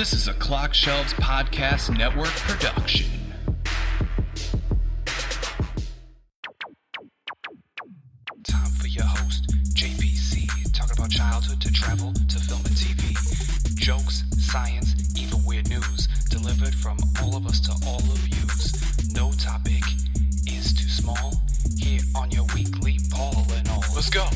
This is a Clock Shelves Podcast Network production. Time for your host, JPC, talking about childhood to travel to film and TV. Jokes, science, even weird news, delivered from all of us to all of yous. No topic is too small. Here on your weekly Paul and all. Let's go.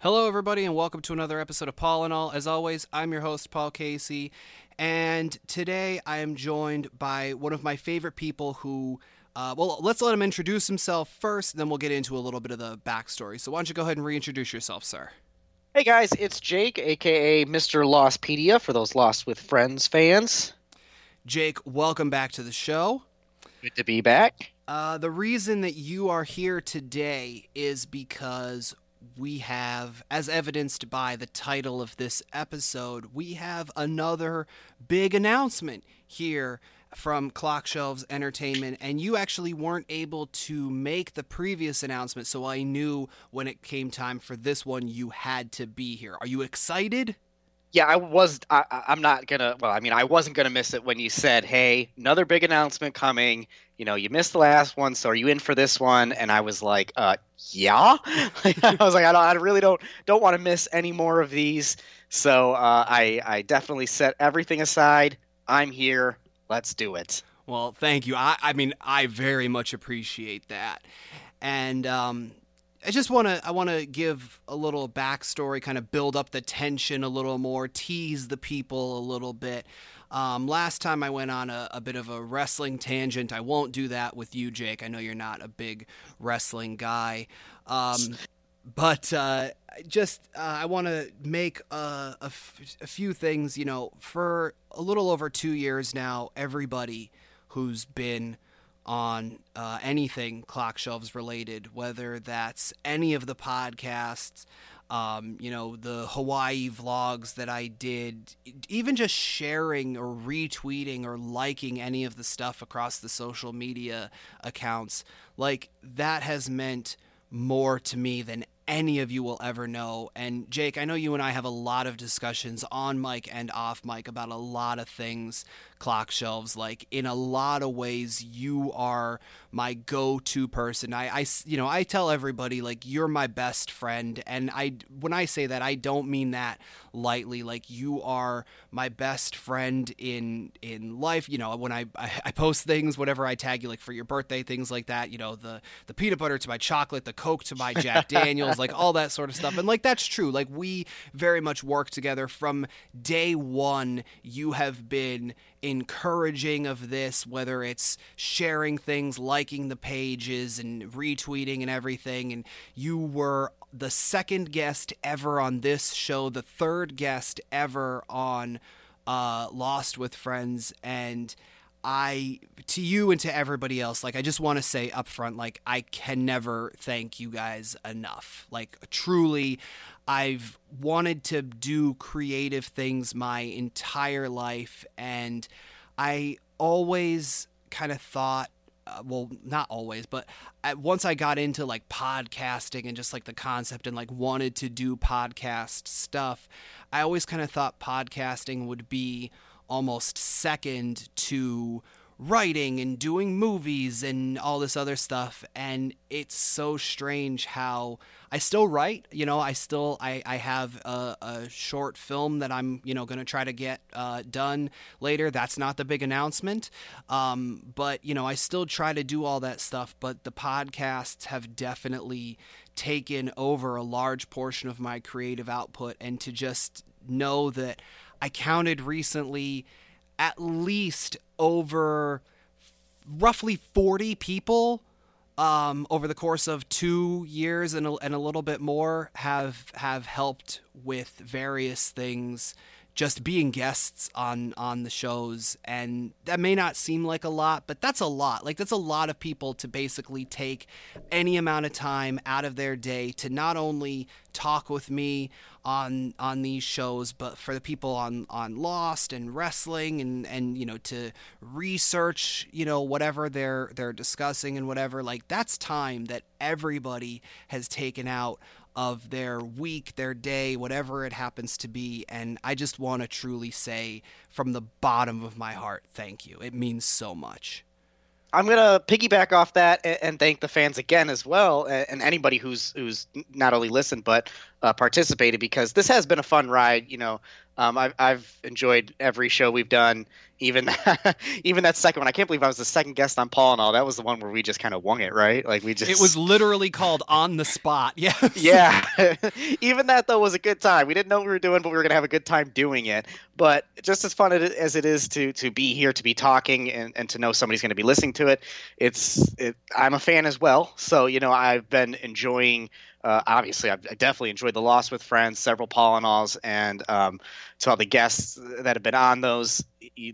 Hello, everybody, and welcome to another episode of Paul and All. As always, I'm your host, Paul Casey, and today I am joined by one of my favorite people who. Uh, well, let's let him introduce himself first, then we'll get into a little bit of the backstory. So, why don't you go ahead and reintroduce yourself, sir? Hey guys, it's Jake, aka Mr. Lostpedia, for those Lost with Friends fans. Jake, welcome back to the show. Good to be back. Uh, the reason that you are here today is because we have, as evidenced by the title of this episode, we have another big announcement here from Clock Shelves Entertainment, and you actually weren't able to make the previous announcement, so I knew when it came time for this one, you had to be here. Are you excited? Yeah, I was. I, I'm not gonna. Well, I mean, I wasn't gonna miss it when you said, "Hey, another big announcement coming." You know, you missed the last one, so are you in for this one? And I was like, "Uh, yeah." I was like, "I, don't, I really don't don't want to miss any more of these." So uh, I I definitely set everything aside. I'm here. Let's do it. Well, thank you. I, I mean, I very much appreciate that, and um, I just want to I want to give a little backstory, kind of build up the tension a little more, tease the people a little bit. Um, last time I went on a, a bit of a wrestling tangent. I won't do that with you, Jake. I know you're not a big wrestling guy. Um, but uh, just uh, I want to make a, a f- a few things. You know, for a little over two years now, everybody who's been on uh, anything clock shelves related, whether that's any of the podcasts, um, you know, the Hawaii vlogs that I did, even just sharing or retweeting or liking any of the stuff across the social media accounts, like that has meant more to me than any of you will ever know. And Jake, I know you and I have a lot of discussions on mic and off mic about a lot of things, clock shelves. Like in a lot of ways, you are my go-to person. I, I you know, I tell everybody like you're my best friend, and I when I say that, I don't mean that lightly. Like you are my best friend in in life. You know, when I I, I post things, whatever I tag you, like for your birthday, things like that. You know, the the peanut butter to my chocolate, the Coke to my Jack Daniels, like all that sort of stuff. And like that's true. Like we very much work together from day one. You have been encouraging of this, whether it's sharing things, liking the pages, and retweeting and everything. And you were the second guest ever on this show, the third guest ever on uh, Lost with Friends, and I to you and to everybody else, like I just want to say up front, like I can never thank you guys enough. Like truly, I've wanted to do creative things my entire life, and I always kind of thought uh, well not always but at, once i got into like podcasting and just like the concept and like wanted to do podcast stuff i always kind of thought podcasting would be almost second to writing and doing movies and all this other stuff. And it's so strange how i still write you know i still i, I have a, a short film that i'm you know going to try to get uh, done later. That's not the big announcement. Um, but you know i still try to do all that stuff but the podcasts have definitely taken over a large portion of my creative output. And to just know that i counted recently at least over roughly 40 people um, over the course of two years and a, and a little bit more have have helped with various things just being guests on on the shows and that may not seem like a lot but that's a lot. Like that's a lot of people to basically take any amount of time out of their day to not only talk with me on on these shows, but for the people on on Lost and wrestling and and you know to research you know whatever they're they're discussing and whatever. Like that's time that everybody has taken out of their week, their day, whatever it happens to be. And I just want to truly say from the bottom of my heart, thank you. It means so much. I'm gonna piggyback off that and, thank the fans again as well, and, and anybody who's who's not only listened but uh, participated because this has been a fun ride. You know, um, I've I've enjoyed every show we've done, even even that second one. I can't believe I was the second guest on Paul and all. That was the one where we just kind of wung it, right? Like we just. It was literally called on the spot. Yeah. yeah. even that though was a good time. We didn't know what we were doing, but we were gonna have a good time doing it. But just as fun as it is to to be here, to be talking, and, and to know somebody's gonna be listening to it, it's it, I'm a fan as well. So you know I've been enjoying uh, obviously, I've, I definitely enjoyed the Lost with Friends, several Paul and alls, and um, to all the guests that have been on those.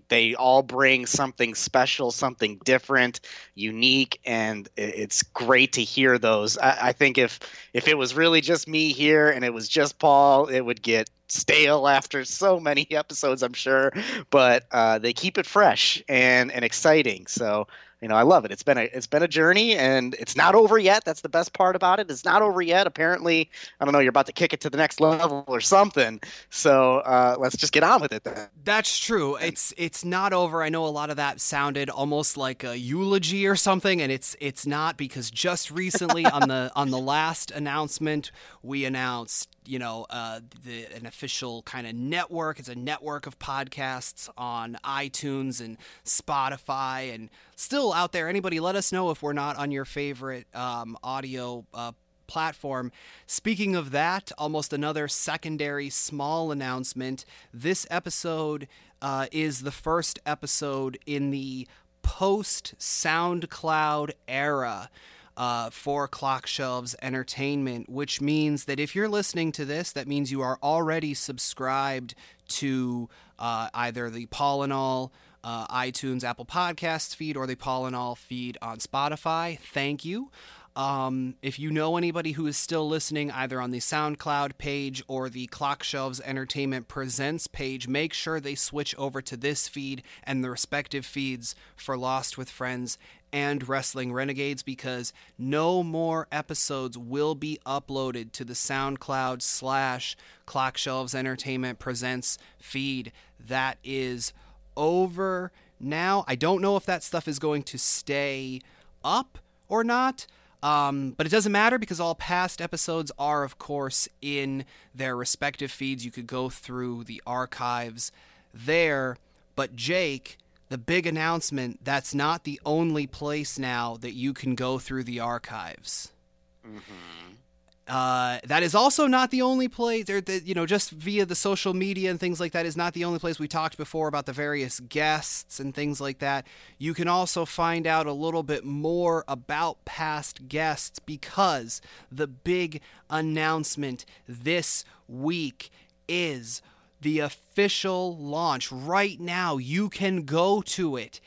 They all bring something special, something different, unique, and it's great to hear those. I, I think if if it was really just me here and it was just Paul, it would get stale after so many episodes, I'm sure. But uh, they keep it fresh and and exciting. So you know, I love it. It's been a it's been a journey, and it's not over yet. That's the best part about it. It's not over yet. Apparently, I don't know. You're about to kick it to the next level or something. So uh, let's just get on with it. Then. That's true. It's it's not over. I know a lot of that sounded almost like a eulogy or something, and it's it's not because just recently on the on the last announcement we announced you know uh, the, an official kind of network. It's a network of podcasts on iTunes and Spotify, and still out there. Anybody, let us know if we're not on your favorite um, audio. Uh, platform. Speaking of that, almost another secondary small announcement. This episode uh, is the first episode in the post SoundCloud era uh, for Clock Shelves Entertainment, which means that if you're listening to this, that means you are already subscribed to uh, either the All uh, iTunes, Apple Podcasts feed, or the All feed on Spotify. Thank you. Um, if you know anybody who is still listening either on the SoundCloud page or the Clock Shelves Entertainment Presents page, make sure they switch over to this feed and the respective feeds for Lost with Friends and Wrestling Renegades because no more episodes will be uploaded to the SoundCloud slash Clock Shelves Entertainment Presents feed. That is over now. I don't know if that stuff is going to stay up or not. Um, but it doesn't matter because all past episodes are, of course, in their respective feeds. You could go through the archives there. But Jake, the big announcement that's not the only place now that you can go through the archives. Mm-hmm. Uh, that is also not the only place, or the, you know, just via the social media and things like that is not the only place we talked before about the various guests and things like that. You can also find out a little bit more about past guests because the big announcement this week is the official launch. Right now, you can go to it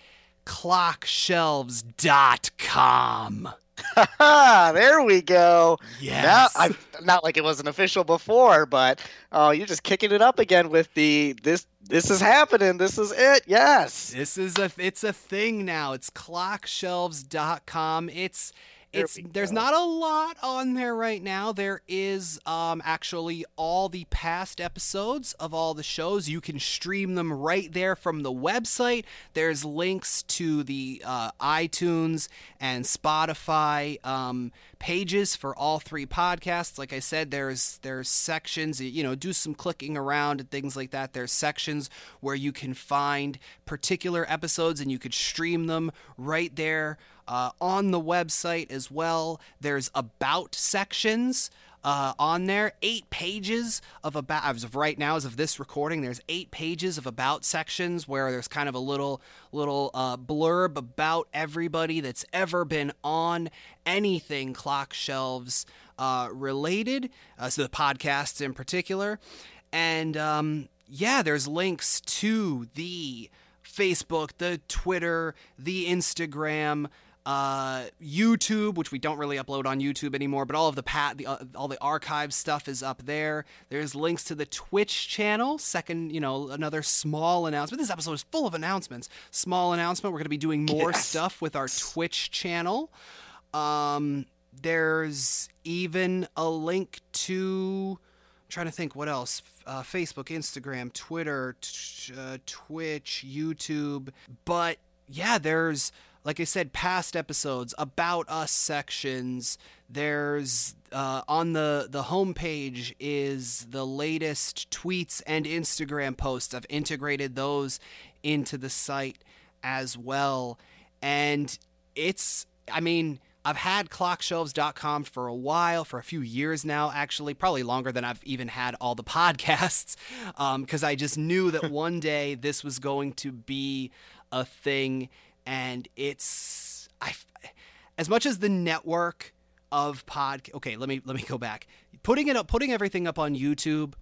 clockshelves.com. there we go. Yes. Now, I, not like it wasn't official before, but oh, you're just kicking it up again with the this. This is happening. This is it. Yes. This is a. It's a thing now. It's clockshelves.com. It's it's there's not a lot on there right now. There is um, actually all the past episodes of all the shows. You can stream them right there from the website. There's links to the uh, iTunes and Spotify um, pages for all three podcasts. Like I said, there's there's sections. You know, do some clicking around and things like that. There's sections where you can find particular episodes and you could stream them right there uh, on the website as well. There's about sections. Uh, on there. Eight pages of about as of right now, as of this recording, there's eight pages of about sections where there's kind of a little little uh, blurb about everybody that's ever been on anything clock shelves uh, related, uh, so the podcasts in particular, and um, yeah, there's links to the Facebook, the Twitter, the Instagram uh, YouTube, which we don't really upload on YouTube anymore, but all of the pat, the, uh, all the archive stuff is up there. There's links to the Twitch channel. Second, you know, another small announcement. This episode is full of announcements. Small announcement. We're going to be doing more Yes. stuff with our Twitch channel. Um, there's even a link to. I'm trying to think what else. Uh, Facebook, Instagram, Twitter, t- uh, Twitch, YouTube. But yeah, there's like I said, past episodes about us sections. There's uh, on the the homepage is the latest tweets and Instagram posts. I've integrated those into the site as well, and it's. I mean, I've had clockshelves.com for a while, for a few years now, actually, probably longer than I've even had all the podcasts, because I just knew that one day this was going to be a thing, and it's I, as much as the network of pod. Okay, let me let me go back. Putting it up, putting everything up on YouTube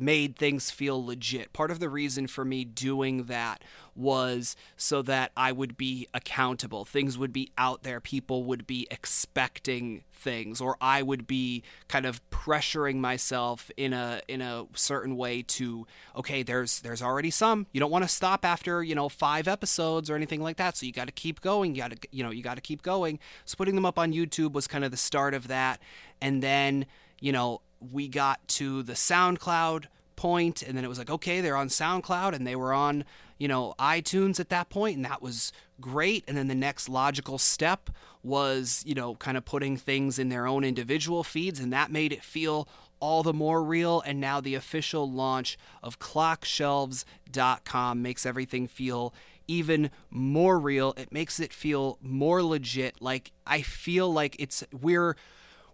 made things feel legit. Part of the reason for me doing that was so that I would be accountable. Things would be out there. People would be expecting things or I would be kind of pressuring myself in a in a certain way to okay, there's there's already some. You don't want to stop after, you know, 5 episodes or anything like that. So you got to keep going. You got to you know, you got to keep going. So putting them up on YouTube was kind of the start of that. And then, you know, we got to the SoundCloud point and then it was like okay they're on SoundCloud and they were on you know iTunes at that point and that was great. And then the next logical step was you know kind of putting things in their own individual feeds and that made it feel all the more real. And now the official launch of clockshelves.com makes everything feel even more real. It makes it feel more legit. Like I feel like it's we're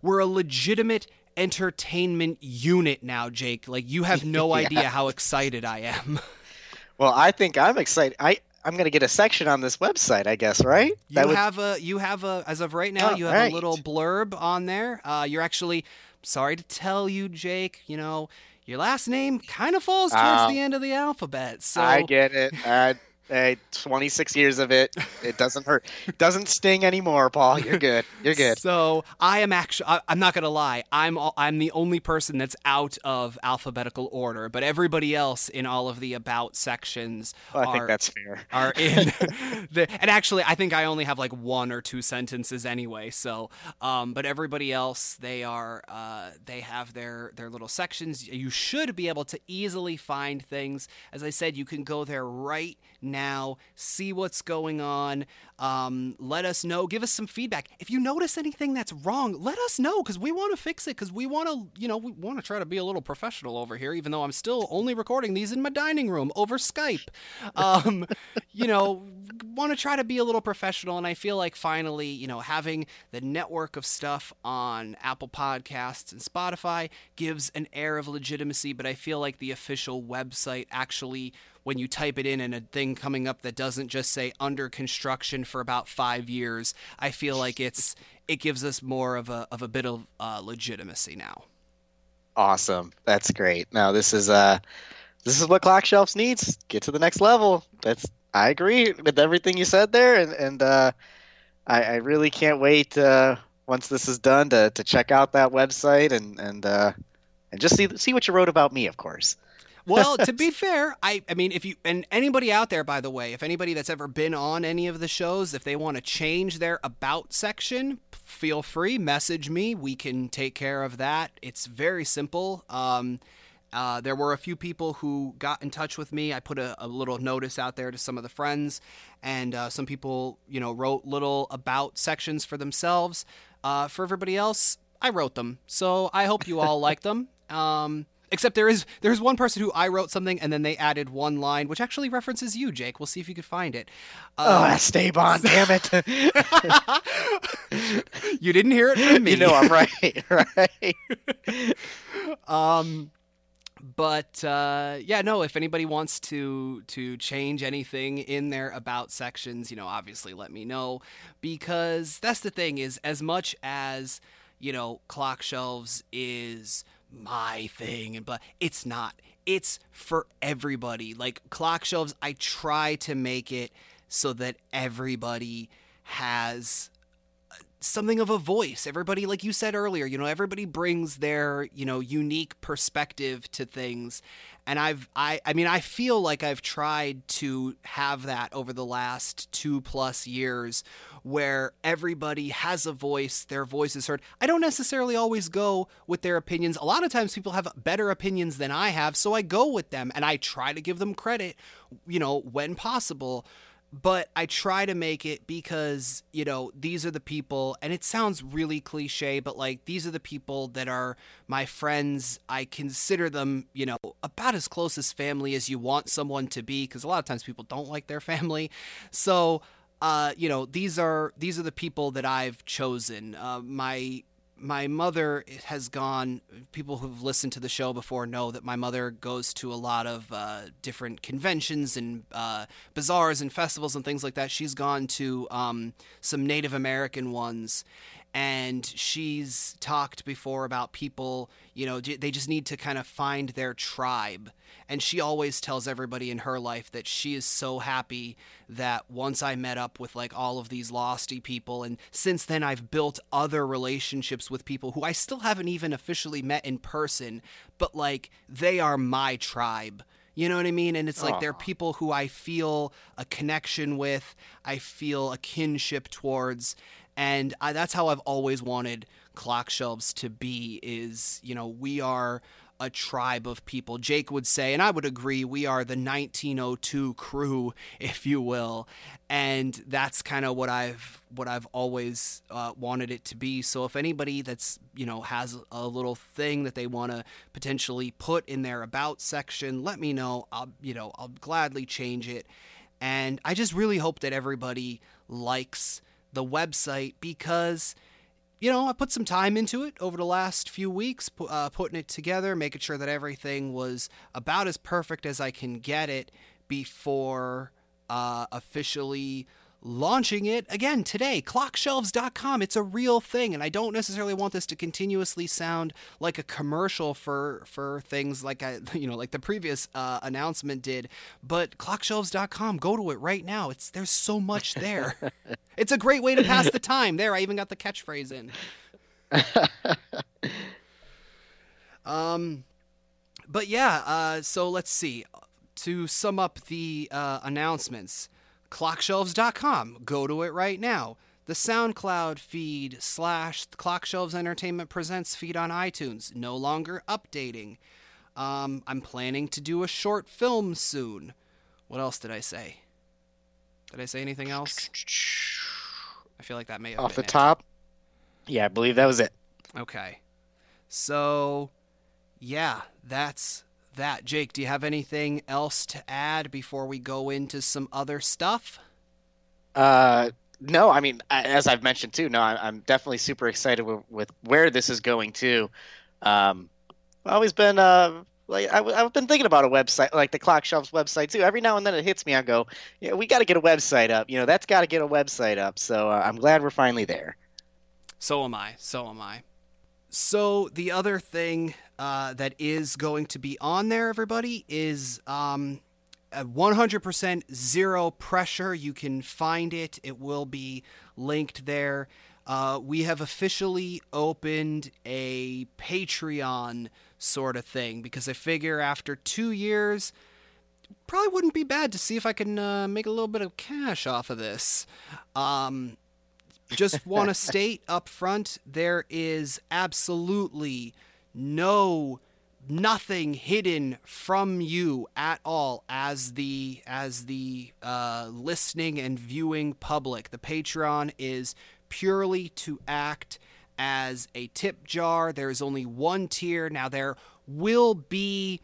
we're a legitimate entertainment unit now, Jake. Like you have no Yeah. idea how excited I am. Well, I think I'm excited. I I'm gonna get a section on this website, I guess, right? You That would- have a you have a as of right now Oh, you have right. a little blurb on there. Uh, you're actually sorry to tell you, Jake. You know your last name kind of falls towards Oh. the end of the alphabet. So I get it. Uh, uh, 26 years of it. It doesn't hurt. It doesn't sting anymore, Paul. You're good. You're good. So I am actually. I, I'm not gonna lie. I'm all, I'm the only person that's out of alphabetical order, but everybody else in all of the about sections Well, I are think that's fair. are in the and actually I think I only have like one or two sentences anyway so um but everybody else they are uh they have their their little sections you should be able to easily find things as I said you can go there right now see what's going on um let us know give us some feedback if you notice anything that's wrong let us know cuz we want to fix it cuz we want to you know we want to try to be a little professional over here even though I'm still only recording these in my dining room over Skype um, you know, want to try to be a little professional. And I feel like finally, you know, having the network of stuff on Apple Podcasts and Spotify gives an air of legitimacy. But I feel like the official website actually, when you type it in and a thing coming up that doesn't just say under construction for about five years, I feel like it's it gives us more of a of a bit of uh, legitimacy now. Awesome. That's great. Now this is uh this is what Clock Shelves needs. Get to the next level. That's I agree with everything you said there, and and uh, I, I really can't wait uh, once this is done to, to check out that website and and uh, and just see see what you wrote about me, of course. Well, to be fair, I I mean if you and anybody out there by the way, if anybody that's ever been on any of the shows, if they want to change their about section, feel free message me. We can take care of that. It's very simple. Um uh, there were a few people who got in touch with me. I put a, a little notice out there to some of the friends, and uh, some people, you know, wrote little about sections for themselves. Uh, for everybody else, I wrote them, so I hope you all like them. Um, except there is there's one person who I wrote something, and then they added one line, which actually references you, Jake. We'll see if you can find it. Oh, Um, that's Stavon, damn it! you didn't hear it from me. you know I'm right, right? um but uh, yeah no if anybody wants to to change anything in their about sections you know obviously let me know because that's the thing is as much as you know clock shelves is my thing and but it's not. It's for everybody. Like clock shelves i try to make it so that everybody has something of a voice. Everybody, like you said earlier, you know, everybody brings their, you know, unique perspective to things. And I've, I, I mean, I feel like I've tried to have that over the last two plus years where everybody has a voice, their voice is heard. I don't necessarily always go with their opinions. A lot of times people have better opinions than I have, so I go with them and I try to give them credit, you know, when possible but I try to make it because, you know, these are the people, and it sounds really cliche, but like these are the people that are my friends. I consider them, you know, about as close as family as you want someone to be, because a lot of times people don't like their family. So, uh, you know, these are these are the people that I've chosen. Uh, my my mother has gone. People who've listened to the show before know that my mother goes to a lot of uh, different conventions and uh, bazaars and festivals and things like that. She's gone to um, some Native American ones, and she's talked before about people, you know, they just need to kind of find their tribe. And she always tells everybody in her life that she is so happy that once I met up with like all of these losty people, and since then I've built other relationships with people who I still haven't even officially met in person, but like they are my tribe. You know what I mean? And it's like they're people who I feel a connection with, I feel a kinship towards and I, that's how I've always wanted clock shelves to be is you know we are a tribe of people. Jake would say and i would agree we are the 1902 crew if you will. And that's kind of what i've what i've always uh, wanted it to be. So if anybody that's you know has a little thing that they want to potentially put in their about section let me know. I'll you know i'll gladly change it. And i just really hope that everybody likes the website because you know, I put some time into it over the last few weeks, uh, putting it together, making sure that everything was about as perfect as I can get it before uh, officially launching it again today. Clockshelves.com it's a real thing and i don't necessarily want this to continuously sound like a commercial for for things like i you know like the previous uh, announcement did but clockshelves.com go to it right now. It's there's so much there. It's a great way to pass the time. There i even got the catchphrase in. Um but yeah uh so let's see. To sum up the uh, announcements clockshelves.com. Go to it right now. The SoundCloud feed slash Clockshelves Entertainment Presents feed on iTunes, no longer updating. Um, I'm planning to do a short film soon. What else did I say? Did I say anything else? I feel like that may have off the it. top. Yeah, I believe that was it. Okay. So, yeah, that's that. Jake, do you have anything else to add before we go into some other stuff? Uh, no, I mean, as I've mentioned too, no, I'm definitely super excited with, with where this is going to. Um, I've always been uh, like I, have been thinking about a website like the Clock Shelves website too. Every now and then it hits me. I go, yeah, we got to get a website up. You know, that's got to get a website up. So uh, I'm glad we're finally there. So am I. So am I. So the other thing uh, that is going to be on there, everybody, is um, 100% zero pressure. You can find it. It will be linked there. Uh, we have officially opened a Patreon sort of thing because I figure after two years, probably wouldn't be bad to see if I can uh, make a little bit of cash off of this. Um, just want to state up front there is absolutely no nothing hidden from you at all as the as the uh, listening and viewing public. The patreon is purely to act as a tip jar. There is only one tier. Now there will be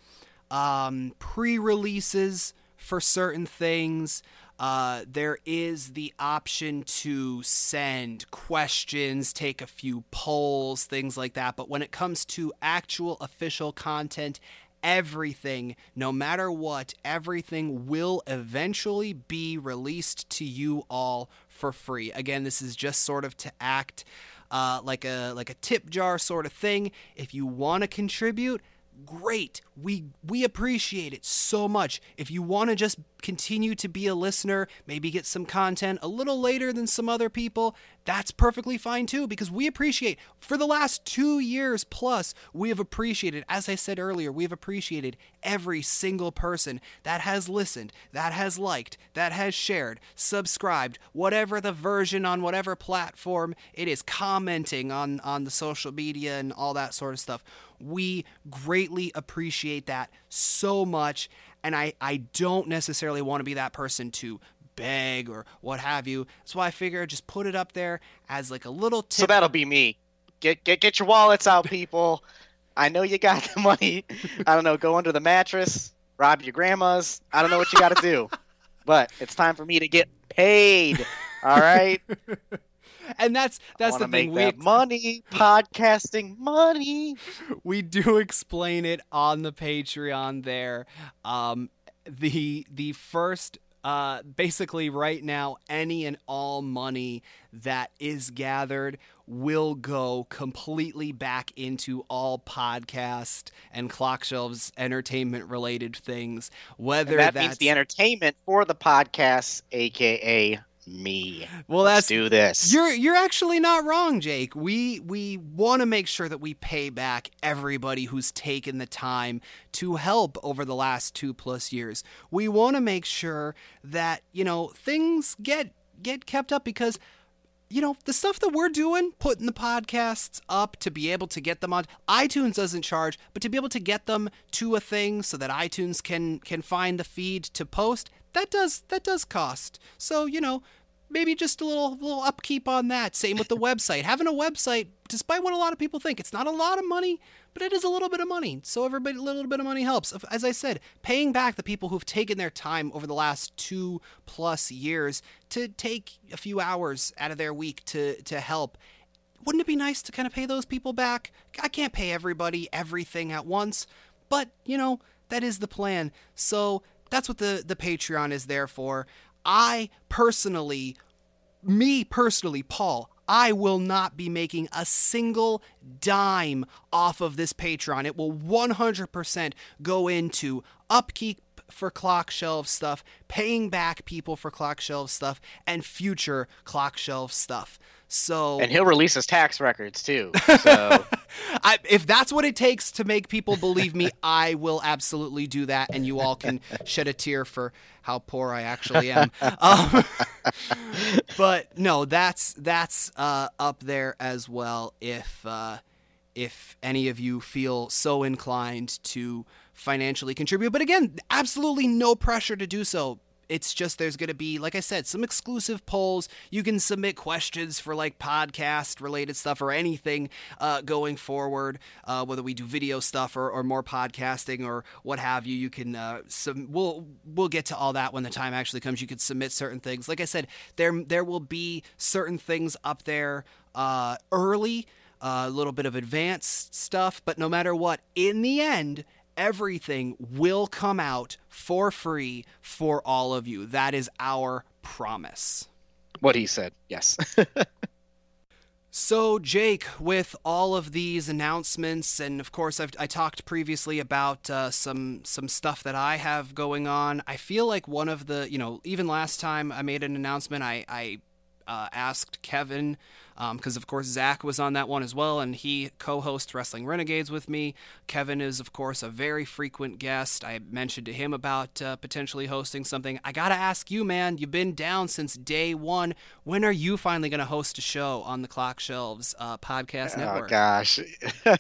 um, pre-releases for certain things uh, there is the option to send questions, take a few polls, things like that. But when it comes to actual official content, everything, no matter what, everything will eventually be released to you all for free. Again, this is just sort of to act uh, like a like a tip jar sort of thing. If you want to contribute, great. We we appreciate it so much. If you want to just continue to be a listener, maybe get some content a little later than some other people, that's perfectly fine too because we appreciate for the last 2 years plus we have appreciated as I said earlier, we have appreciated every single person that has listened, that has liked, that has shared, subscribed, whatever the version on whatever platform it is commenting on on the social media and all that sort of stuff. We greatly appreciate that so much. And I, I don't necessarily want to be that person to beg or what have you. That's why I figure just put it up there as like a little tip. So that'll be me. Get get get your wallets out, people. I know you got the money. I don't know. Go under the mattress, rob your grandma's. I don't know what you got to do, but it's time for me to get paid. All right. and that's that's the thing. we money, podcasting money. We do explain it on the Patreon there. Um, the the first uh, basically right now any and all money that is gathered will go completely back into all podcast and clock shelves entertainment related things whether and that means the entertainment for the podcast aka me. Well, Let's that's do this. You're you're actually not wrong, Jake. We we want to make sure that we pay back everybody who's taken the time to help over the last 2 plus years. We want to make sure that, you know, things get get kept up because you know, the stuff that we're doing, putting the podcasts up to be able to get them on iTunes doesn't charge, but to be able to get them to a thing so that iTunes can can find the feed to post, that does that does cost. So, you know, maybe just a little little upkeep on that. Same with the website. Having a website, despite what a lot of people think, it's not a lot of money, but it is a little bit of money. So everybody, a little bit of money helps. As I said, paying back the people who've taken their time over the last two plus years to take a few hours out of their week to to help. Wouldn't it be nice to kind of pay those people back? I can't pay everybody everything at once, but you know that is the plan. So that's what the the Patreon is there for. I personally, me personally, Paul, I will not be making a single dime off of this Patreon. It will 100% go into upkeep for clock shelf stuff, paying back people for clock shelf stuff, and future clock shelf stuff. So and he'll release his tax records too. So I, if that's what it takes to make people believe me, I will absolutely do that, and you all can shed a tear for how poor I actually am. Um, but no, that's that's uh, up there as well. If uh, if any of you feel so inclined to financially contribute, but again, absolutely no pressure to do so it's just there's going to be, like I said, some exclusive polls. You can submit questions for like podcast related stuff or anything uh, going forward, uh, whether we do video stuff or, or more podcasting or what have you. You can uh, sub- we'll we'll get to all that when the time actually comes. You can submit certain things. Like I said, there there will be certain things up there uh, early. Uh, a little bit of advanced stuff, but no matter what, in the end, everything will come out for free for all of you. That is our promise. What he said, yes. so, Jake, with all of these announcements, and of course, I've, i talked previously about uh, some some stuff that I have going on. I feel like one of the, you know, even last time I made an announcement, I, I uh, asked Kevin because um, of course Zach was on that one as well, and he co-hosts Wrestling Renegades with me. Kevin is of course a very frequent guest. I mentioned to him about uh, potentially hosting something. I gotta ask you, man. You've been down since day one. When are you finally gonna host a show on the Clock Shelves uh, podcast oh, network? Oh gosh,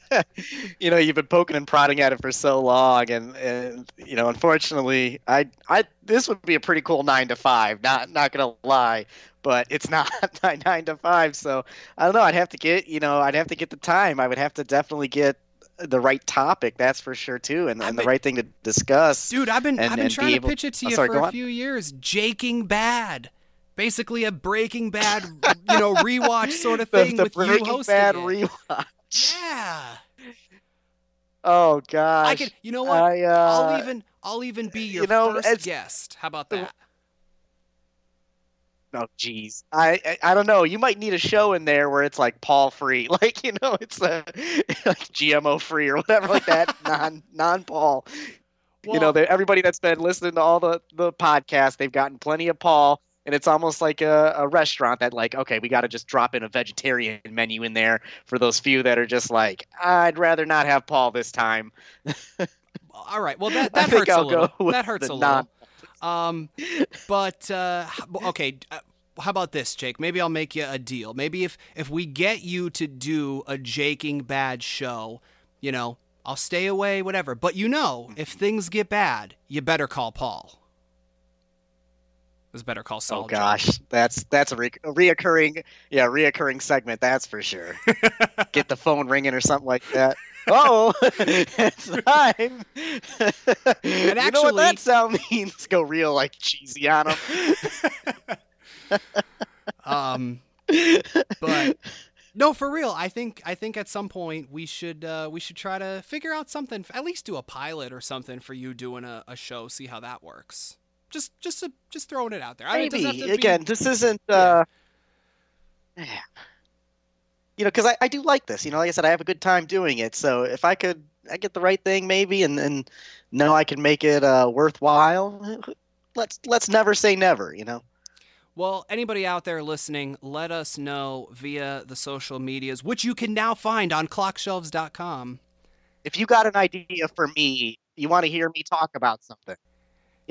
you know you've been poking and prodding at it for so long, and, and you know unfortunately, I I this would be a pretty cool nine to five. Not not gonna lie but it's not nine to five. So I don't know. I'd have to get you know I'd have to get the time. I would have to definitely get the right topic. That's for sure too, and, and been, the right thing to discuss. Dude, I've been and, I've been trying to able, pitch it to you oh, sorry, for a few years. Jaking Bad. Basically, a Breaking Bad, you know, rewatch sort of thing the, the with Breaking you hosting Bad it. rewatch. Yeah. Oh gosh. I can. You know what? I, uh, I'll even. I'll even be your you know, first guest. How about that? Oh, jeez. I, I I don't know. You might need a show in there where it's like Paul free, like you know, it's uh, a like GMO free or whatever like that. non non Paul. you know, they- everybody that's been listening to all the the podcasts, they've gotten plenty of Paul, and it's almost like a, a restaurant that like, okay, we got to just drop in a vegetarian menu in there for those few that are just like, I'd rather not have Paul this time. All right. Well, that that hurts a I'll little. go That hurts a little. Um, but uh, okay. Uh, how about this, Jake? Maybe I'll make you a deal. Maybe if if we get you to do a Jaking Bad show, you know, I'll stay away, whatever. But you know, if things get bad, you better call Paul. It's better call Saul. Oh Jake. gosh, that's that's a, re- a reoccurring, yeah, reoccurring segment. That's for sure. Get the phone ringing or something like that. Oh, it's time. you know what that sound means? Go real like cheesy on them. Um, but no, for real. I think I think at some point we should uh, we should try to figure out something. At least do a pilot or something for you doing a, a show. See how that works. Just just a, just throwing it out there. I mean, Maybe to be- again, this isn't. Yeah. You know, because I, I do like this. You know, like I said, I have a good time doing it. So if I could, I get the right thing maybe, and and know I can make it uh, worthwhile. Let's let's never say never. You know. Well, anybody out there listening, let us know via the social medias, which you can now find on clockshelves.com. if you got an idea for me, you want to hear me talk about something.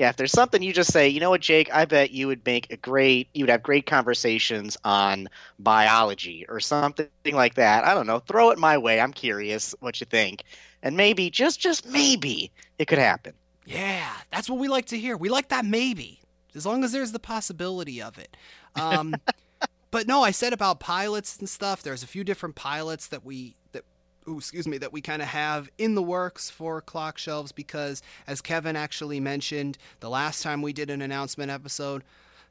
Yeah, if there's something you just say, you know what, Jake, I bet you would make a great, you would have great conversations on biology or something like that. I don't know. Throw it my way. I'm curious what you think. And maybe, just, just maybe, it could happen. Yeah, that's what we like to hear. We like that maybe, as long as there's the possibility of it. Um, but no, I said about pilots and stuff. There's a few different pilots that we that. Ooh, excuse me, that we kind of have in the works for clock shelves because, as Kevin actually mentioned the last time we did an announcement episode,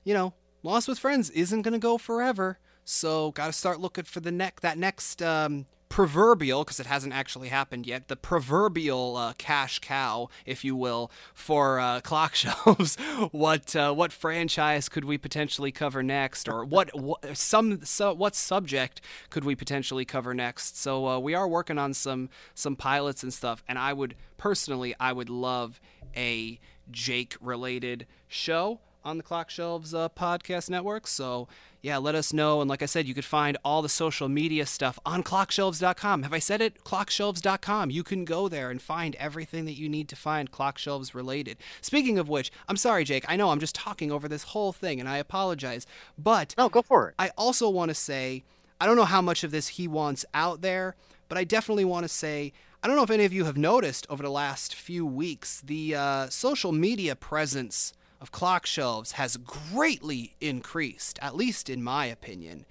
you know, Lost with Friends isn't going to go forever. So, got to start looking for the neck that next um, proverbial, because it hasn't actually happened yet, the proverbial uh, cash cow, if you will, for uh, clock shelves. what uh, what franchise could we potentially cover next, or what, some so, what subject could we potentially cover next? So uh, we are working on some some pilots and stuff, and I would personally I would love a Jake related show on the Clock Shelves uh, podcast network. So, yeah, let us know. And like I said, you could find all the social media stuff on clockshelves.com. Have I said it? Clockshelves.com. You can go there and find everything that you need to find clock shelves related. Speaking of which, I'm sorry, Jake. I know I'm just talking over this whole thing, and I apologize. But No, go for it. I also want to say, I don't know how much of this he wants out there, but I definitely want to say, I don't know if any of you have noticed over the last few weeks, the uh, social media presence of clock shelves has greatly increased, at least in my opinion.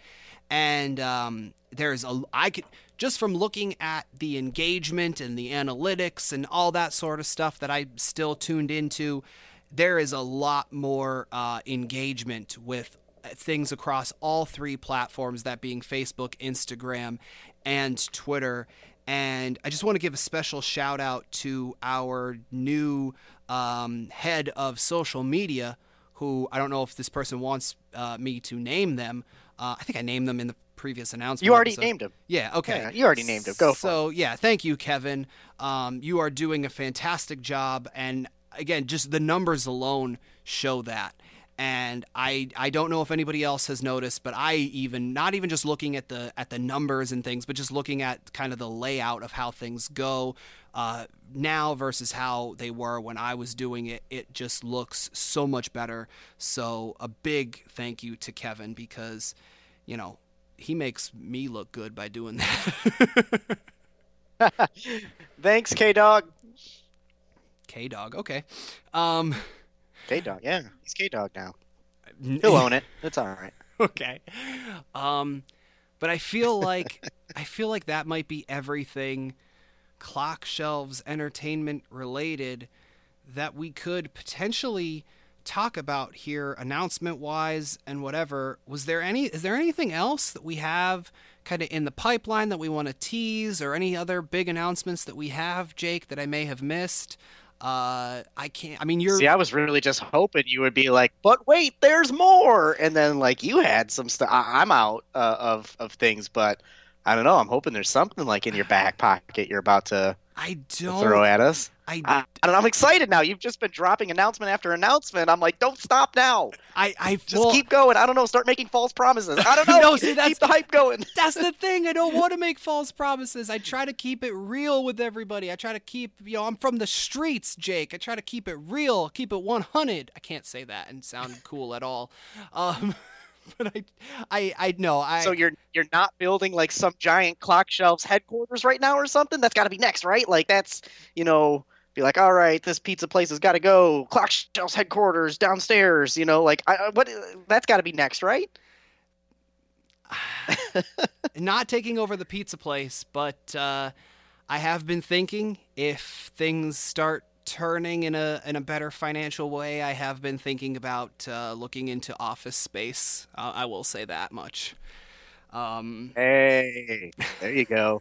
And um, there's a, I could, just from looking at the engagement and the analytics and all that sort of stuff that I still tuned into, there is a lot more uh, engagement with things across all three platforms that being Facebook, Instagram, and Twitter. And I just want to give a special shout out to our new um, head of social media, who I don't know if this person wants uh, me to name them. Uh, I think I named them in the previous announcement. You already episode. named him. Yeah, okay. Yeah, you already named him. Go for so, yeah, thank you, Kevin. Um, you are doing a fantastic job. And again, just the numbers alone show that. And I, I don't know if anybody else has noticed, but I even not even just looking at the at the numbers and things, but just looking at kind of the layout of how things go uh, now versus how they were when I was doing it. It just looks so much better. So a big thank you to Kevin because, you know, he makes me look good by doing that. Thanks, K Dog. K Dog, okay. Um, K Dog, yeah, he's K Dog now. He'll own it. It's all right. okay. Um, but I feel like I feel like that might be everything clock shelves entertainment related that we could potentially talk about here announcement wise and whatever was there any is there anything else that we have kind of in the pipeline that we want to tease or any other big announcements that we have jake that i may have missed Uh, I can't. I mean, you're. See, I was really just hoping you would be like, but wait, there's more, and then like you had some stuff. I'm out uh, of of things, but I don't know. I'm hoping there's something like in your back pocket you're about to I don't. throw at us. I, I, I don't know, I'm excited now. You've just been dropping announcement after announcement. I'm like, don't stop now. I, I Just well, keep going. I don't know. Start making false promises. I don't know. No, see, that's- keep the hype going. That's the thing. I don't want to make false promises. I try to keep it real with everybody. I try to keep, you know, I'm from the streets, Jake. I try to keep it real, keep it 100. I can't say that and sound cool at all. Um, but I, I, I know. I. So you're you're not building like some giant clock shelves headquarters right now or something. That's got to be next, right? Like that's you know. Be like, all right, this pizza place has got to go. Clock shelves headquarters downstairs. You know, like I, what? That's got to be next, right? not taking over the pizza place, but uh, I have been thinking if things start turning in a in a better financial way, I have been thinking about uh, looking into office space. Uh, I will say that much. Um, Hey, there you go.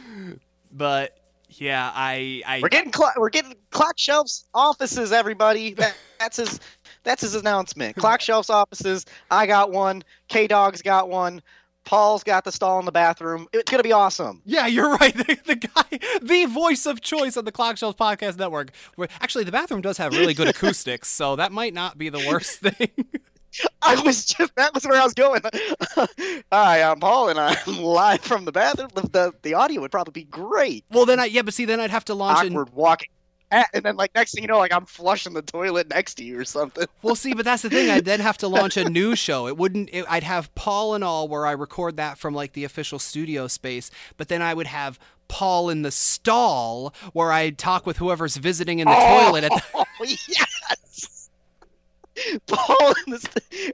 but yeah, I I We're getting clock. We're getting clock shelves offices. Everybody, that, that's his. That's his announcement. Clock shelves offices. I got one. K Dog's got one. Paul's got the stall in the bathroom. It's gonna be awesome. Yeah, you're right. The, the guy, the voice of choice on the Clock Shelves Podcast Network. Where actually the bathroom does have really good acoustics, so that might not be the worst thing. I was just that was where I was going. Hi, I'm Paul, and I'm live from the bathroom. The the, the audio would probably be great. well, then I yeah, but see, then I'd have to launch an Awkward walking, and then like next thing you know, like I'm flushing the toilet next to you or something. Well, see, but that's the thing. I'd then have to launch a new show. It wouldn't. It, I'd have Paul and all where I record that from like the official studio space, but then I would have Paul in the stall where I talk with whoever's visiting in the oh, toilet. At the, Oh yes. Paul in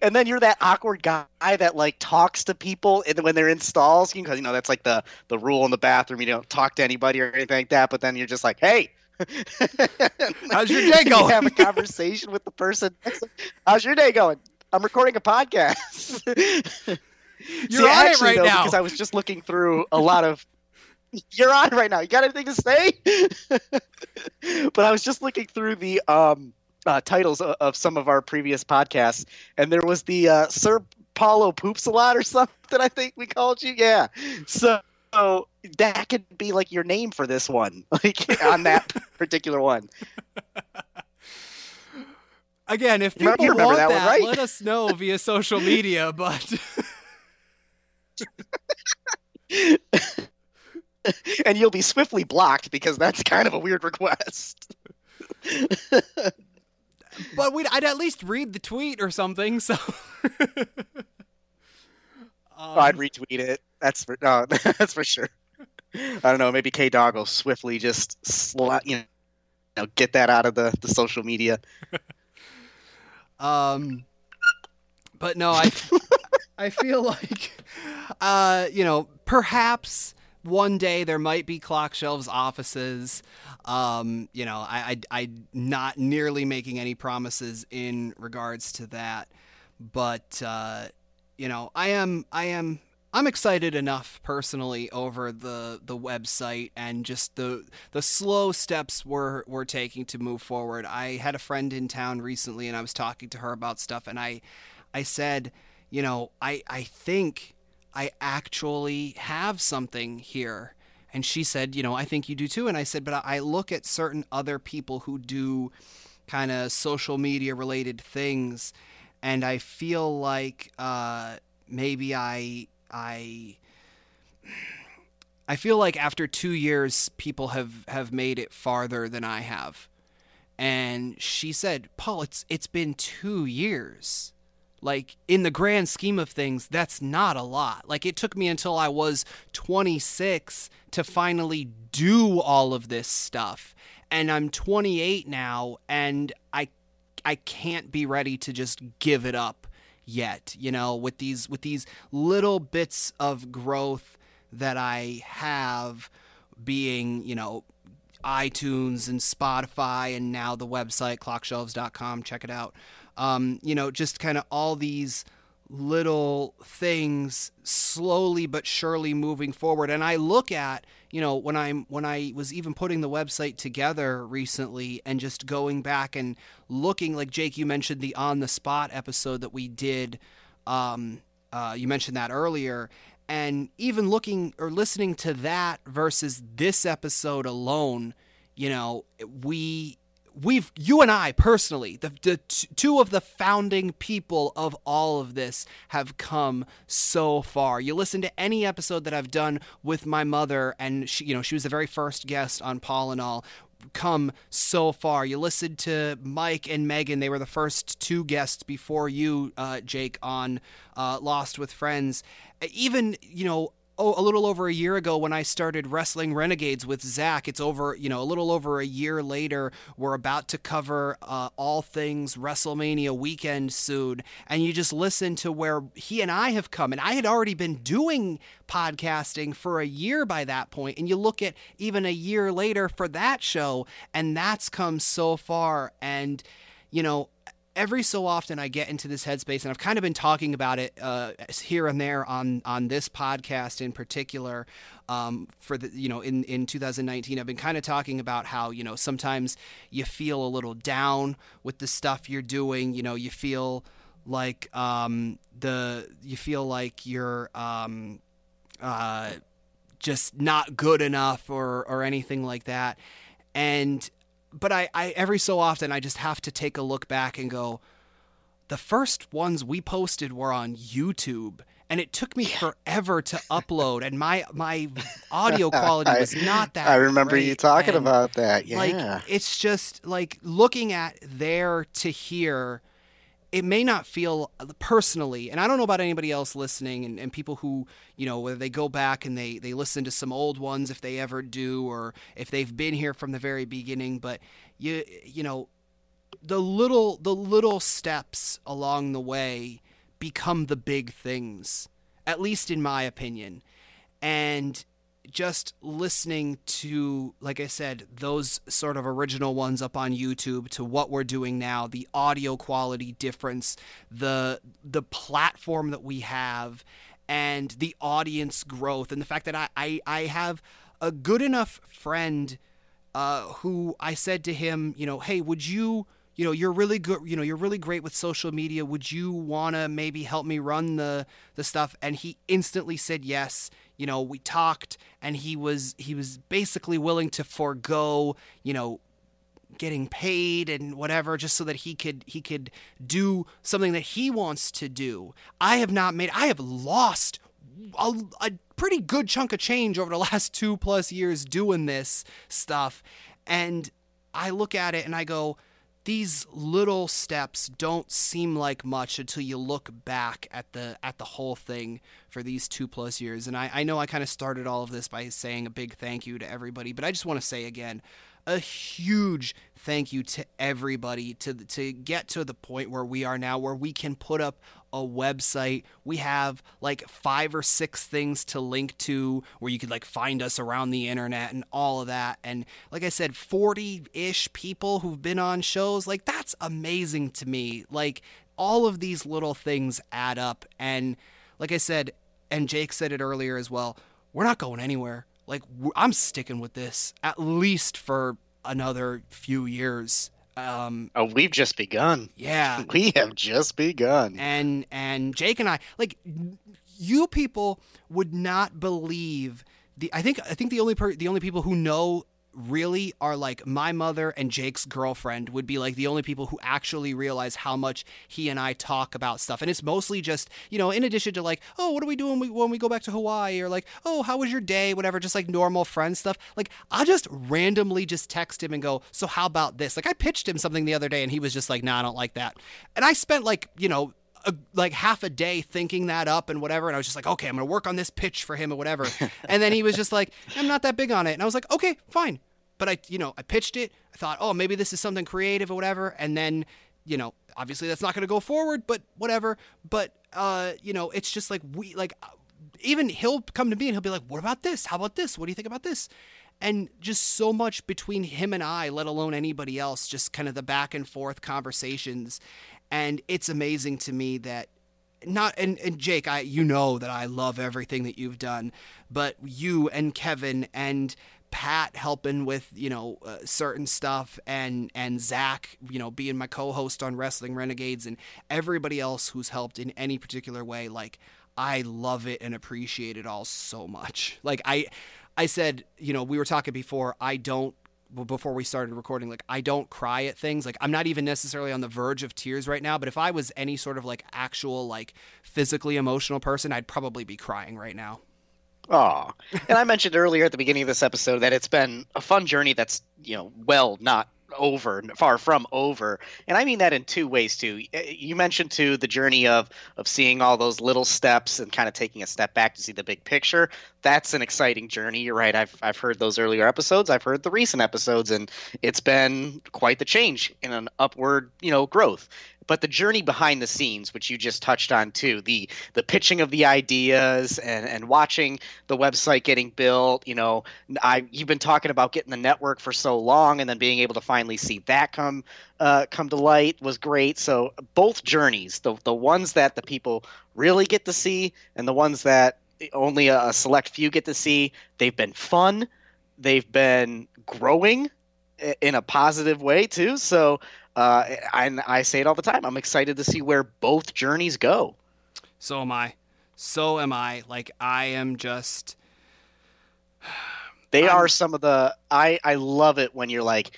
and then you're that awkward guy that like talks to people and when they're in stalls because you know that's like the the rule in the bathroom you don't talk to anybody or anything like that but then you're just like hey How's your day You going? have a conversation with the person how's your day going i'm recording a podcast You're See, on it right though, now. because i was just looking through a lot of you're on right now you got anything to say but i was just looking through the um uh, titles of, of some of our previous podcasts, and there was the uh, Sir Paulo poops a lot or something. I think we called you. Yeah. So, so that could be like your name for this one, like on that particular one. Again, if people remember want that that, one, right? let us know via social media. But and you'll be swiftly blocked because that's kind of a weird request. but we'd, I'd at least read the tweet or something. So. Oh, I'd Um, retweet it. That's for no, that's for sure. I don't know. Maybe K Dog will swiftly just you know get that out of the, the social media. Um, but no, I, I feel like, uh, you know, perhaps one day there might be clock shelves offices. Um, you know, I, I, I not nearly making any promises in regards to that, but uh, you know, I am, I am. I'm excited enough personally over the the website and just the the slow steps we're we're taking to move forward. I had a friend in town recently and I was talking to her about stuff and I I said, you know, I I think I actually have something here. And she said, you know, I think you do too. And I said, but I look at certain other people who do kind of social media related things and I feel like uh, maybe I I I feel like after two years, people have have made it farther than I have. And she said, "Paul, it's it's been two years. Like in the grand scheme of things, that's not a lot. Like it took me until I was 26 to finally do all of this stuff, and I'm 28 now, and I I can't be ready to just give it up yet, you know, with these with these little bits of growth that I have being, you know, iTunes and Spotify and now the website clockshelves.com, check it out. Um, you know, just kind of all these little things slowly but surely moving forward and i look at you know when i'm when i was even putting the website together recently and just going back and looking like jake you mentioned the on the spot episode that we did um, uh, you mentioned that earlier. And even looking or listening to that versus this episode alone you know we we've you and I personally, the, the t- two of the founding people of all of this have come so far. You listen to any episode that I've done with my mother, and she, you know, she was the very first guest on Paul and all. Come so far. You listened to Mike and Megan; they were the first two guests before you, uh, Jake, on uh, Lost with Friends. Even you know oh, a little over a year ago when I started Wrestling Renegades with Zach. It's over, you know, a little over a year later. We're about to cover uh, all things WrestleMania weekend soon. And you just listen to where he and I have come. And I had already been doing podcasting for a year by that point. And you look at even a year later for that show, and that's come so far. And, you know, every so often I get into this headspace, and I've kind of been talking about it uh, here and there on on this podcast in particular. Um, for the you know in in 2019, I've been kind of talking about how you know sometimes you feel a little down with the stuff you're doing. You know, you feel like um, the you feel like you're um, uh, just not good enough or or anything like that, and but I, I every so often I just have to take a look back and go, the first ones we posted were on YouTube and it took me forever to upload and my my audio quality was not that I remember great. you talking And, about that. Yeah. like it's just like looking at there to here it may not feel uh, personally and i don't know about anybody else listening and, and people who you know whether they go back and they they listen to some old ones if they ever do or if they've been here from the very beginning but you you know the little the little steps along the way become the big things at least in my opinion. And just listening to like i said those sort of original ones up on youtube to what we're doing now the audio quality difference the the platform that we have and the audience growth and the fact that i i, I have a good enough friend uh, who I said to him, you know, hey, would you, you know, you're really good, you know, you're really great with social media. Would you want to maybe help me run the the stuff? And he instantly said yes. You know, we talked, and he was he was basically willing to forego, you know, getting paid and whatever just so that he could he could do something that he wants to do. I have not made I have lost a, a pretty good chunk of change over the last 2 plus years doing this stuff and I look at it and I go these little steps don't seem like much until you look back at the at the whole thing for these two plus years. And I, I know I kind of started all of this by saying a big thank you to everybody, but I just want to say again, a huge thank you to everybody to to get to the point where we are now where we can put up a website. We have like five or six things to link to where you could like find us around the internet and all of that. And like i said 40ish people who've been on shows like that's amazing to me. Like all of these little things add up. And like i said and jake said it earlier as well we're not going anywhere. Like I'm sticking with this at least for another few years. Um, oh, we've just begun. yeah, We have just begun. and and Jake and I like you people would not believe the I think I think the only per, the only people who know really are like my mother and Jake's girlfriend would be like the only people who actually realize how much he and I talk about stuff. And it's mostly just, you know, in addition to like, oh, what are we doing when we, go back to Hawaii or like, oh, how was your day, whatever, just like normal friend stuff. Like I'll just randomly just text him and go, so how about this? Like I pitched him something the other day and he was just like, nah, I don't like that. And I spent like, you know, a, like half a day thinking that up and whatever. And I was just like, okay, I'm going to work on this pitch for him or whatever. and then he was just like, I'm not that big on it. And I was like, okay, fine. But I, you know, I pitched it. I thought, oh, maybe this is something creative or whatever. And then, you know, obviously that's not going to go forward, but whatever. But, uh, you know, it's just like we, like, even he'll come to me and he'll be like, what about this? How about this? What do you think about this? And just so much between him and I, let alone anybody else, just kind of the back and forth conversations. And it's amazing to me that not and, and Jake, I you know that I love everything that you've done, but you and Kevin and Pat helping with you know uh, certain stuff and and Zach you know being my co-host on Wrestling Renegades and everybody else who's helped in any particular way like I love it and appreciate it all so much. Like I I said you know we were talking before I don't before we started recording like I don't cry at things like I'm not even necessarily on the verge of tears right now but if I was any sort of like actual like physically emotional person I'd probably be crying right now Aw. and I mentioned earlier at the beginning of this episode that it's been a fun journey that's, you know, well, not over, far from over. And I mean that in two ways too. Eh, you mentioned too the journey of of seeing all those little steps and kind of taking a step back to see the big picture. That's an exciting journey. You're right. I've I've heard those earlier episodes. I've heard the recent episodes and it's been quite the change in an upward, you know, growth but the journey behind the scenes which you just touched on too the the pitching of the ideas and and watching the website getting built you know i you've been talking about getting the network for so long and then being able to finally see that come uh, come to light was great. So both journeys the the ones that the people really get to see and the ones that only a select few get to see they've been fun. They've been growing in a positive way too. So uh, and I say it all the time. I'm excited to see where both journeys go. So am I. So am I. Like I am just. They I'm... are some of the. I I love it when you're like,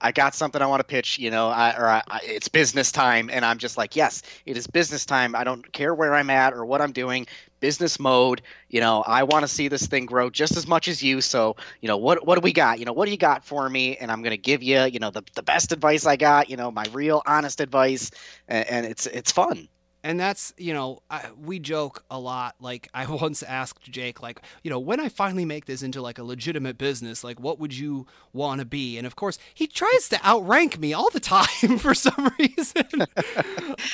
I got something I want to pitch, you know, I, or I, I, it's business time, and I'm just like, yes, it is business time. I don't care where I'm at or what I'm doing. Business mode, you know. I want to see this thing grow just as much as you. So, you know, what what do we got? You know, what do you got for me? And I'm going to give you, you know, the the best advice I got. You know, my real honest advice, and, and it's it's fun and that's you know I, we joke a lot like i once asked jake like you know when i finally make this into like a legitimate business like what would you want to be? And of course he tries to outrank me all the time for some reason.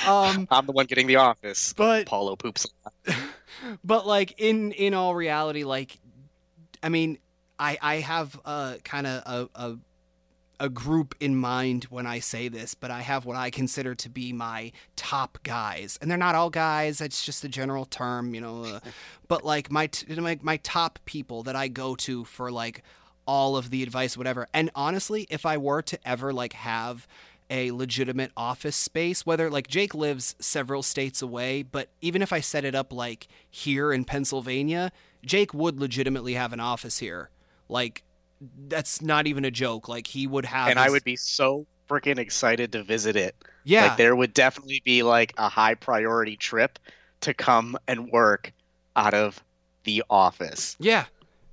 Um, i'm the one getting the office. but paulo poops but like in in all reality like i mean i i have a kind of a, a a group in mind when I say this, but I have what I consider to be my top guys, and they're not all guys. It's just a general term, you know. Uh, but like my, t- my my top people that I go to for like all of the advice, whatever. And honestly, if I were to ever like have a legitimate office space, whether like Jake lives several states away, but even if I set it up like here in Pennsylvania, Jake would legitimately have an office here. Like that's not even a joke. Like he would have, and his... I would be so freaking excited to visit it. Yeah, like there would definitely be like a high priority trip to come and work out of the office. Yeah,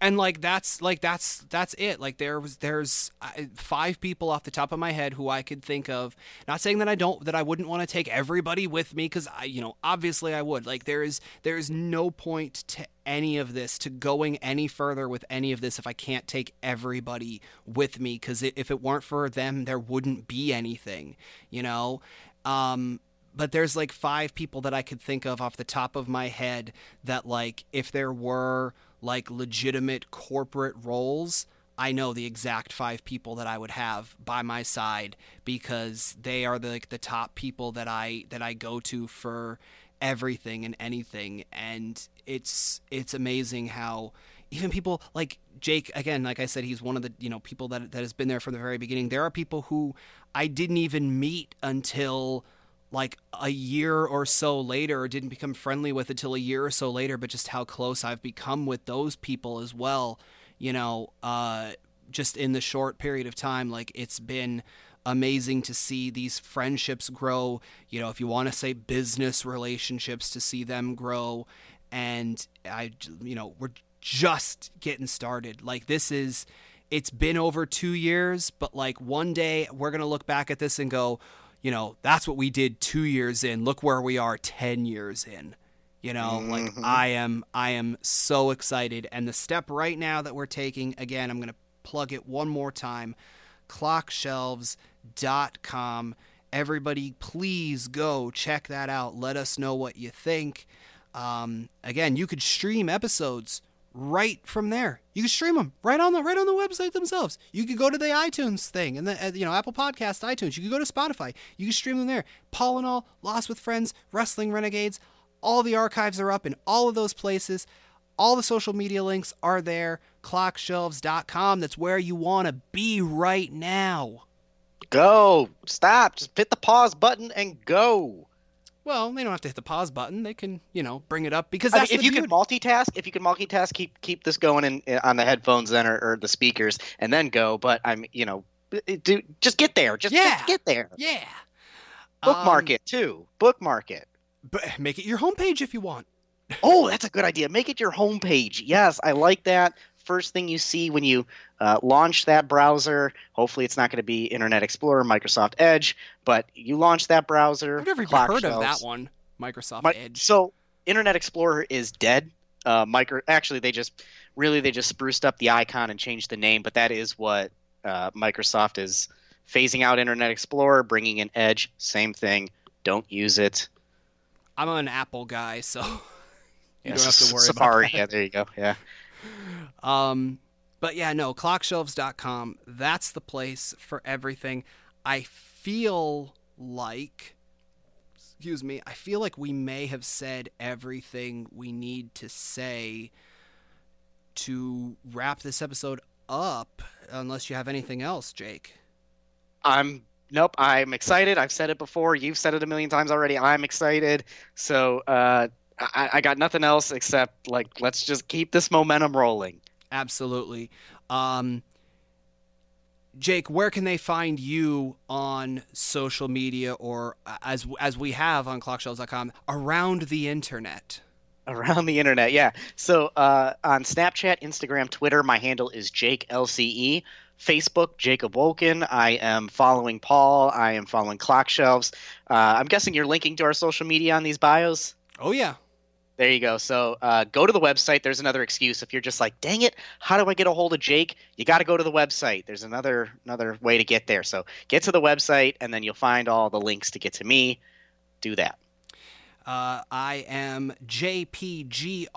and like that's like that's that's it. Like there was there's uh, five people off the top of my head who i could think of. Not saying that i don't that i wouldn't want to take everybody with me because i you know obviously i would. Like there is there is no point to any of this to going any further with any of this if i can't take everybody with me because if it weren't for them there wouldn't be anything you know? Um but there's like five people that I could think of off the top of my head that like if there were like legitimate corporate roles, I know the exact five people that I would have by my side because they are the, like the top people that I that I go to for everything and anything. And it's it's amazing how even people like Jake again like I said he's one of the you know people that that has been there from the very beginning. There are people who I didn't even meet until like a year or so later didn't become friendly with until a year or so later but just how close i've become with those people as well you know uh, just in the short period of time like it's been amazing to see these friendships grow. You know if you want to say business relationships to see them grow. And i you know we're just getting started. Like this is it's been over 2 years but like one day we're going to look back at this and go you know, that's what we did two years in. Look where we are 10 years in. You know, mm-hmm. like I am, I am so excited. And the step right now that we're taking, again, I'm going to plug it one more time clockshelves.com. Everybody, please go check that out. Let us know what you think. Um, again, you could stream episodes right from there. You can stream them right on the right on the website themselves. You could go to the iTunes thing and the uh, you know Apple Podcast, iTunes. You could go to Spotify. You can stream them there. Paul and all, Lost with Friends, Wrestling Renegades, All the archives are up in all of those places. All the social media links are there. Clockshelves.com. That's where you want to be right now. Go. Stop. Just hit the pause button and go. Well, they don't have to hit the pause button. They can, you know, bring it up because I mean, if you beauty. can multitask, if you can multitask, keep keep this going in, in- on the headphones then or, or the speakers, and then go. But I'm, you know, do just get there. Just, Yeah. just get there. yeah. Bookmark Um, it too. Bookmark it. But make it your homepage if you want. Oh, that's a good idea. Make it your homepage. Yes, I like that. First thing you see when you uh, launch that browser. Hopefully, it's not going to be Internet Explorer, Microsoft Edge, but you launch that browser. I've never even heard of that one. Microsoft Mi- Edge. So Internet Explorer is dead. Uh, micro actually they just really they just spruced up the icon and changed the name, but that is what uh, Microsoft is phasing out Internet Explorer, bringing in Edge. Same thing. Don't use it. I'm an Apple guy, so you Yeah, don't have to worry Safari. about that. Safari. Yeah, there you go. Yeah. Um, but yeah, no, clockshelves.com, that's the place for everything. I feel like, excuse me, I feel like we may have said everything we need to say to wrap this episode up, unless you have anything else, Jake. I'm nope. I'm excited. I've said it before. You've said it a million times already. I'm excited. So uh, I, I got nothing else except like let's just keep this momentum rolling. Absolutely. Um, Jake, where can they find you on social media or as as we have on clockshelves.com around the internet? around the internet yeah so uh, on snapchat instagram twitter my handle is jake lce facebook jacob woken i am following paul i am following clock shelves uh, i'm guessing you're linking to our social media on these bios Oh yeah. There you go. So uh, go to the website. There's another excuse. If you're just like dang it how do i get a hold of jake? You got to go to the website. There's another another way to get there. So get to the website and then you'll find all the links to get to me. Do that. Uh, I am JPGRB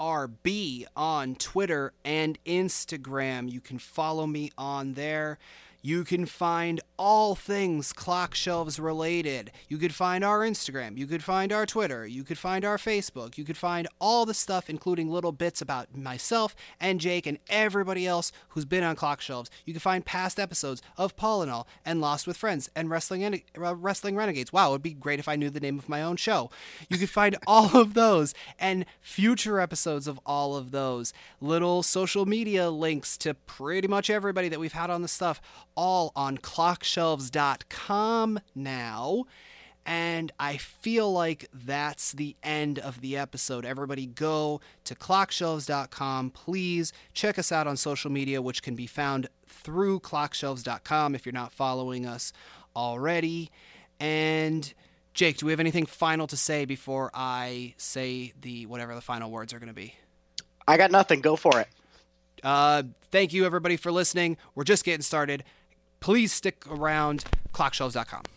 on Twitter and Instagram. You can follow me on there. You can find all things clock shelves related. You could find our Instagram. You could find our Twitter. You could find our Facebook. You could find all the stuff, including little bits about myself and Jake and everybody else who's been on clock shelves. You can find past episodes of Paul and All and Lost with Friends and Wrestling and uh, Wrestling Renegades. Wow, it would be great if I knew the name of my own show. You could find all of those and future episodes of all of those. Little social media links to pretty much everybody that we've had on the stuff, all on clockshelves.com now. And I feel like that's the end of the episode. Everybody go to clockshelves.com. Please check us out on social media, which can be found through clockshelves.com if you're not following us already. And Jake, do we have anything final to say before I say the whatever the final words are going to be? i got nothing go for it Uh, thank you everybody for listening. We're just getting started. Please stick around clockshelves.com.